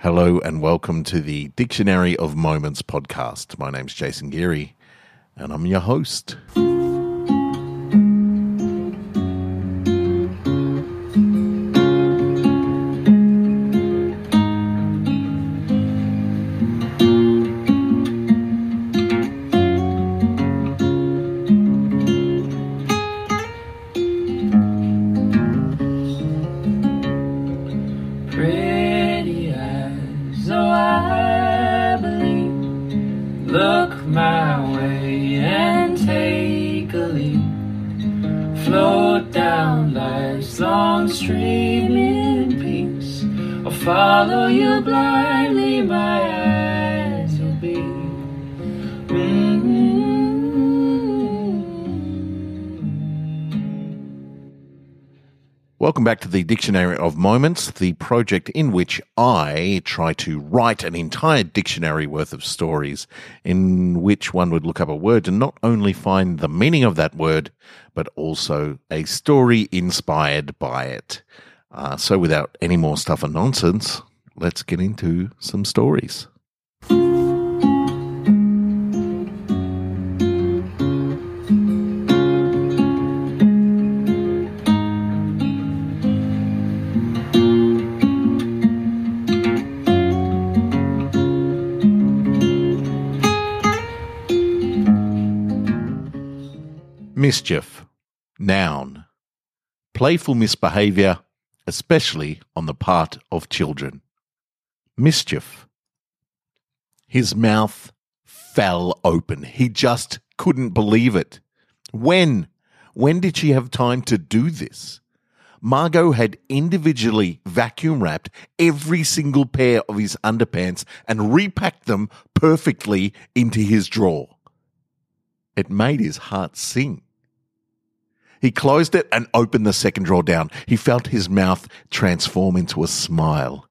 Hello and welcome to the Dictionary of Moments podcast. My name's Jason Geary and I'm your host. Welcome back to the Dictionary of Moments, the project in which I try to write an entire dictionary worth of stories in which one would look up a word and not only find the meaning of that word, but also a story inspired by it. Uh, so, without any more stuff and nonsense, let's get into some stories. Mischief. Noun. Playful misbehavior, especially on the part of children. Mischief. His mouth fell open. He just couldn't believe it. When? When did she have time to do this? Margot had individually vacuum wrapped every single pair of his underpants and repacked them perfectly into his drawer. It made his heart sing. He closed it and opened the second drawer down. He felt his mouth transform into a smile.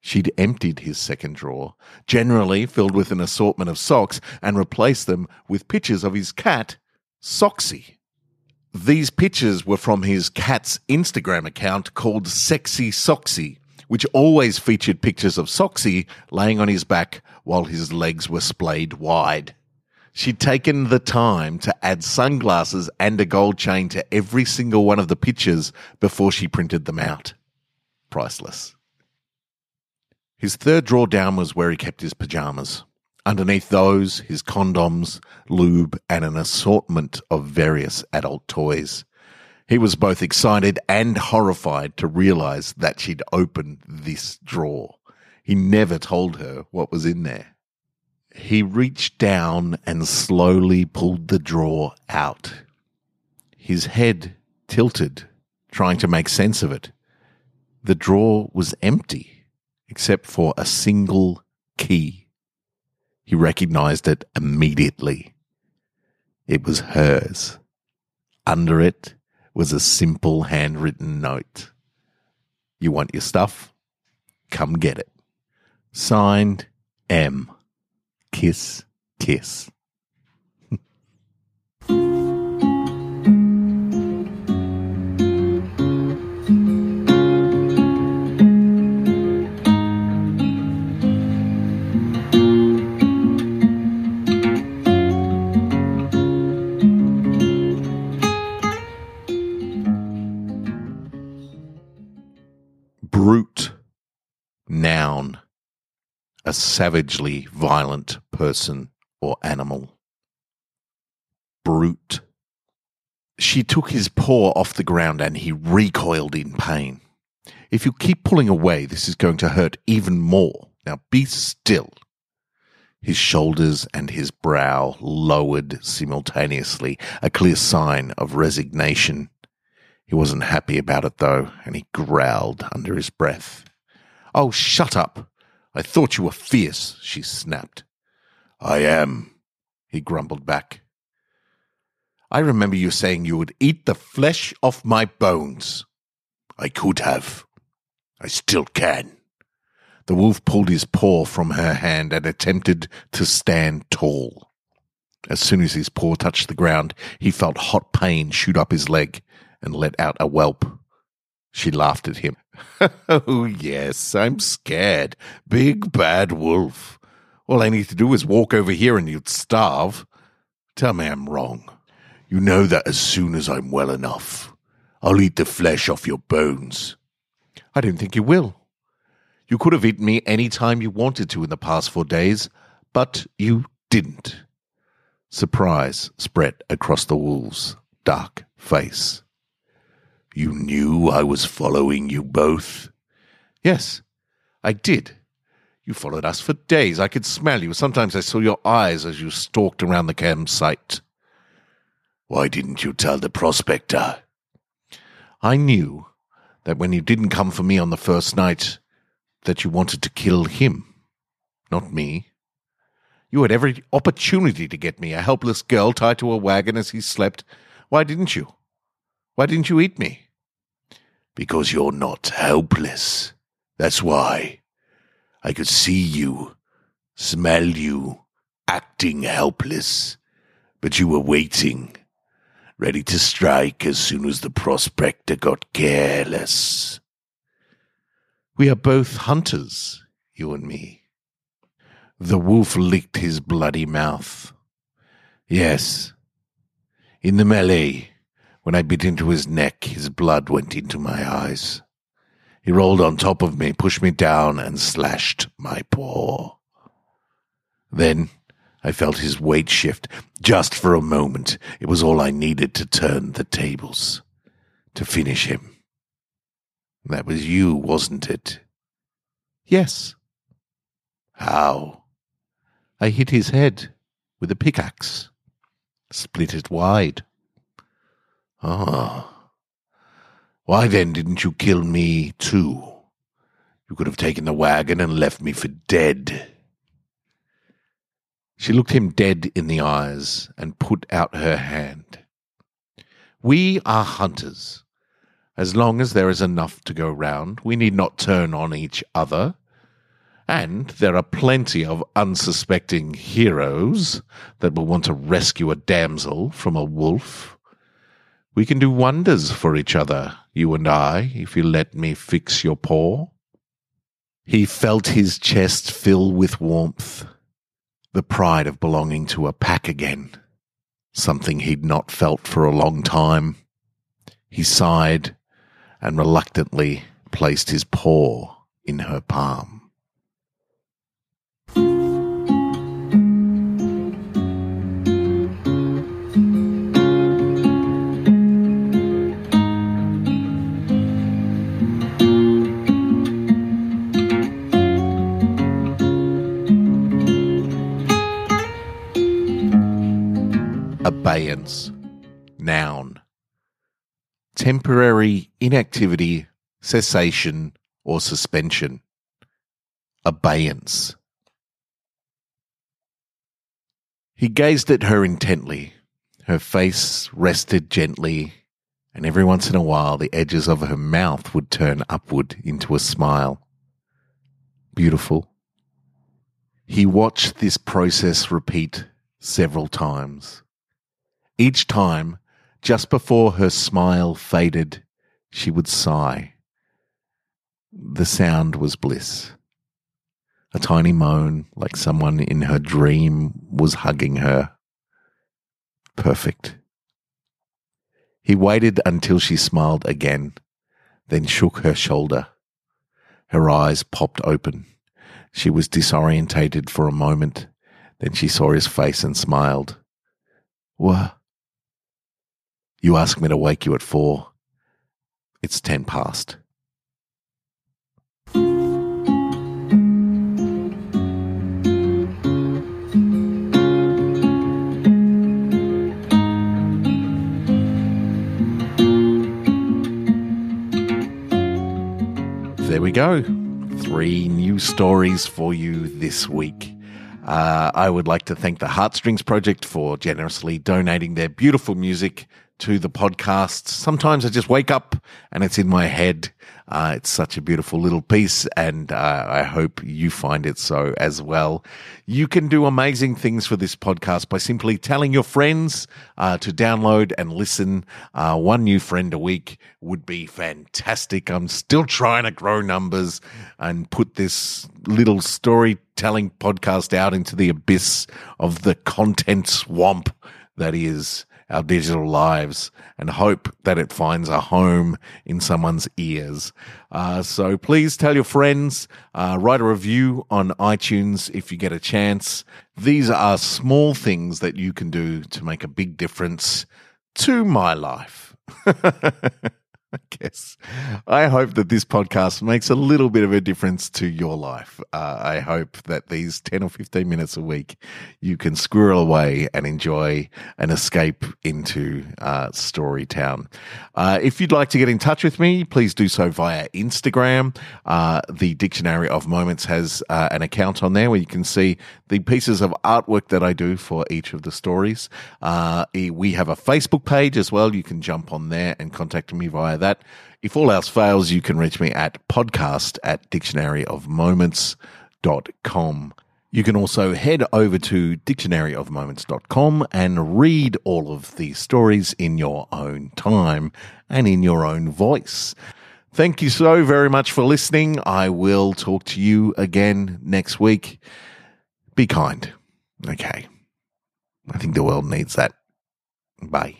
She'd emptied his second drawer, generally filled with an assortment of socks, and replaced them with pictures of his cat, Soxy. These pictures were from his cat's Instagram account called Sexy Soxy, which always featured pictures of Soxy laying on his back while his legs were splayed wide. She'd taken the time to add sunglasses and a gold chain to every single one of the pictures before she printed them out. Priceless. His third drawer down was where he kept his pajamas. Underneath those, his condoms, lube, and an assortment of various adult toys. He was both excited and horrified to realize that she'd opened this drawer. He never told her what was in there. He reached down and slowly pulled the drawer out. His head tilted, trying to make sense of it. The drawer was empty, except for a single key. He recognized it immediately. It was hers. Under it was a simple handwritten note. You want your stuff? Come get it. Signed M. Kiss, kiss. A savagely violent person or animal. Brute. She took his paw off the ground and he recoiled in pain. If you keep pulling away, this is going to hurt even more. Now be still. His shoulders and his brow lowered simultaneously, a clear sign of resignation. He wasn't happy about it though, and he growled under his breath. Oh, shut up! I thought you were fierce, she snapped. I am, he grumbled back. I remember you saying you would eat the flesh off my bones. I could have. I still can. The wolf pulled his paw from her hand and attempted to stand tall. As soon as his paw touched the ground, he felt hot pain shoot up his leg and let out a whelp. She laughed at him. oh, yes, I'm scared. Big bad wolf. All I need to do is walk over here and you'd starve. Tell me I'm wrong. You know that as soon as I'm well enough, I'll eat the flesh off your bones. I don't think you will. You could have eaten me any time you wanted to in the past four days, but you didn't. Surprise spread across the wolf's dark face. You knew I was following you both? Yes, I did. You followed us for days. I could smell you. Sometimes I saw your eyes as you stalked around the campsite. Why didn't you tell the prospector? I knew that when you didn't come for me on the first night, that you wanted to kill him, not me. You had every opportunity to get me, a helpless girl tied to a wagon as he slept. Why didn't you? Why didn't you eat me? Because you're not helpless. That's why. I could see you, smell you, acting helpless. But you were waiting, ready to strike as soon as the prospector got careless. We are both hunters, you and me. The wolf licked his bloody mouth. Yes. In the melee, when I bit into his neck, his blood went into my eyes. He rolled on top of me, pushed me down, and slashed my paw. Then I felt his weight shift. Just for a moment, it was all I needed to turn the tables, to finish him. That was you, wasn't it? Yes. How? I hit his head with a pickaxe, split it wide. Ah. Why then didn't you kill me too? You could have taken the wagon and left me for dead. She looked him dead in the eyes and put out her hand. We are hunters. As long as there is enough to go round, we need not turn on each other. And there are plenty of unsuspecting heroes that will want to rescue a damsel from a wolf. We can do wonders for each other, you and I, if you let me fix your paw. He felt his chest fill with warmth, the pride of belonging to a pack again, something he'd not felt for a long time. He sighed and reluctantly placed his paw in her palm. Abeyance. Noun. Temporary inactivity, cessation, or suspension. Abeyance. He gazed at her intently. Her face rested gently, and every once in a while the edges of her mouth would turn upward into a smile. Beautiful. He watched this process repeat several times. Each time, just before her smile faded, she would sigh. The sound was bliss. A tiny moan, like someone in her dream was hugging her. Perfect. He waited until she smiled again, then shook her shoulder. Her eyes popped open. She was disorientated for a moment. Then she saw his face and smiled. What? You asked me to wake you at four. It's ten past. There we go. Three new stories for you this week. Uh, I would like to thank the Heartstrings Project for generously donating their beautiful music to the podcast. Sometimes I just wake up and it's in my head. Uh, it's such a beautiful little piece, and uh, I hope you find it so as well. You can do amazing things for this podcast by simply telling your friends uh, to download and listen. Uh, one new friend a week would be fantastic. I'm still trying to grow numbers and put this little storytelling podcast out into the abyss of the content swamp that is our digital lives and hope that it finds a home in someone's ears. Uh, so please tell your friends, uh, write a review on iTunes if you get a chance. These are small things that you can do to make a big difference to my life. I guess. I hope that this podcast makes a little bit of a difference to your life. Uh, I hope that these 10 or 15 minutes a week you can squirrel away and enjoy an escape into uh, Storytown. Uh, if you'd like to get in touch with me, please do so via Instagram. Uh, the Dictionary of Moments has uh, an account on there where you can see the pieces of artwork that I do for each of the stories. Uh, we have a Facebook page as well. You can jump on there and contact me via that. If all else fails, you can reach me at podcast at dictionaryofmoments.com. You can also head over to dictionaryofmoments.com and read all of these stories in your own time and in your own voice. Thank you so very much for listening. I will talk to you again next week. Be kind. Okay. I think the world needs that. Bye.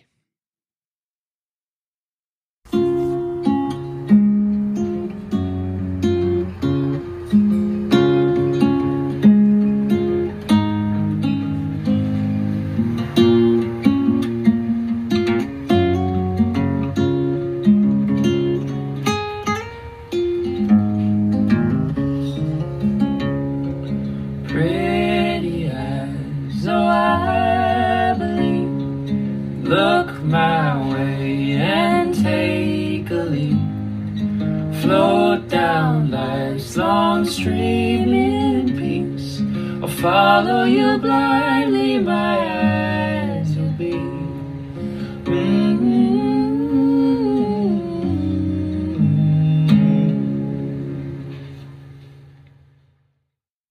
Float down life's long stream in peace. I'll follow you eyes.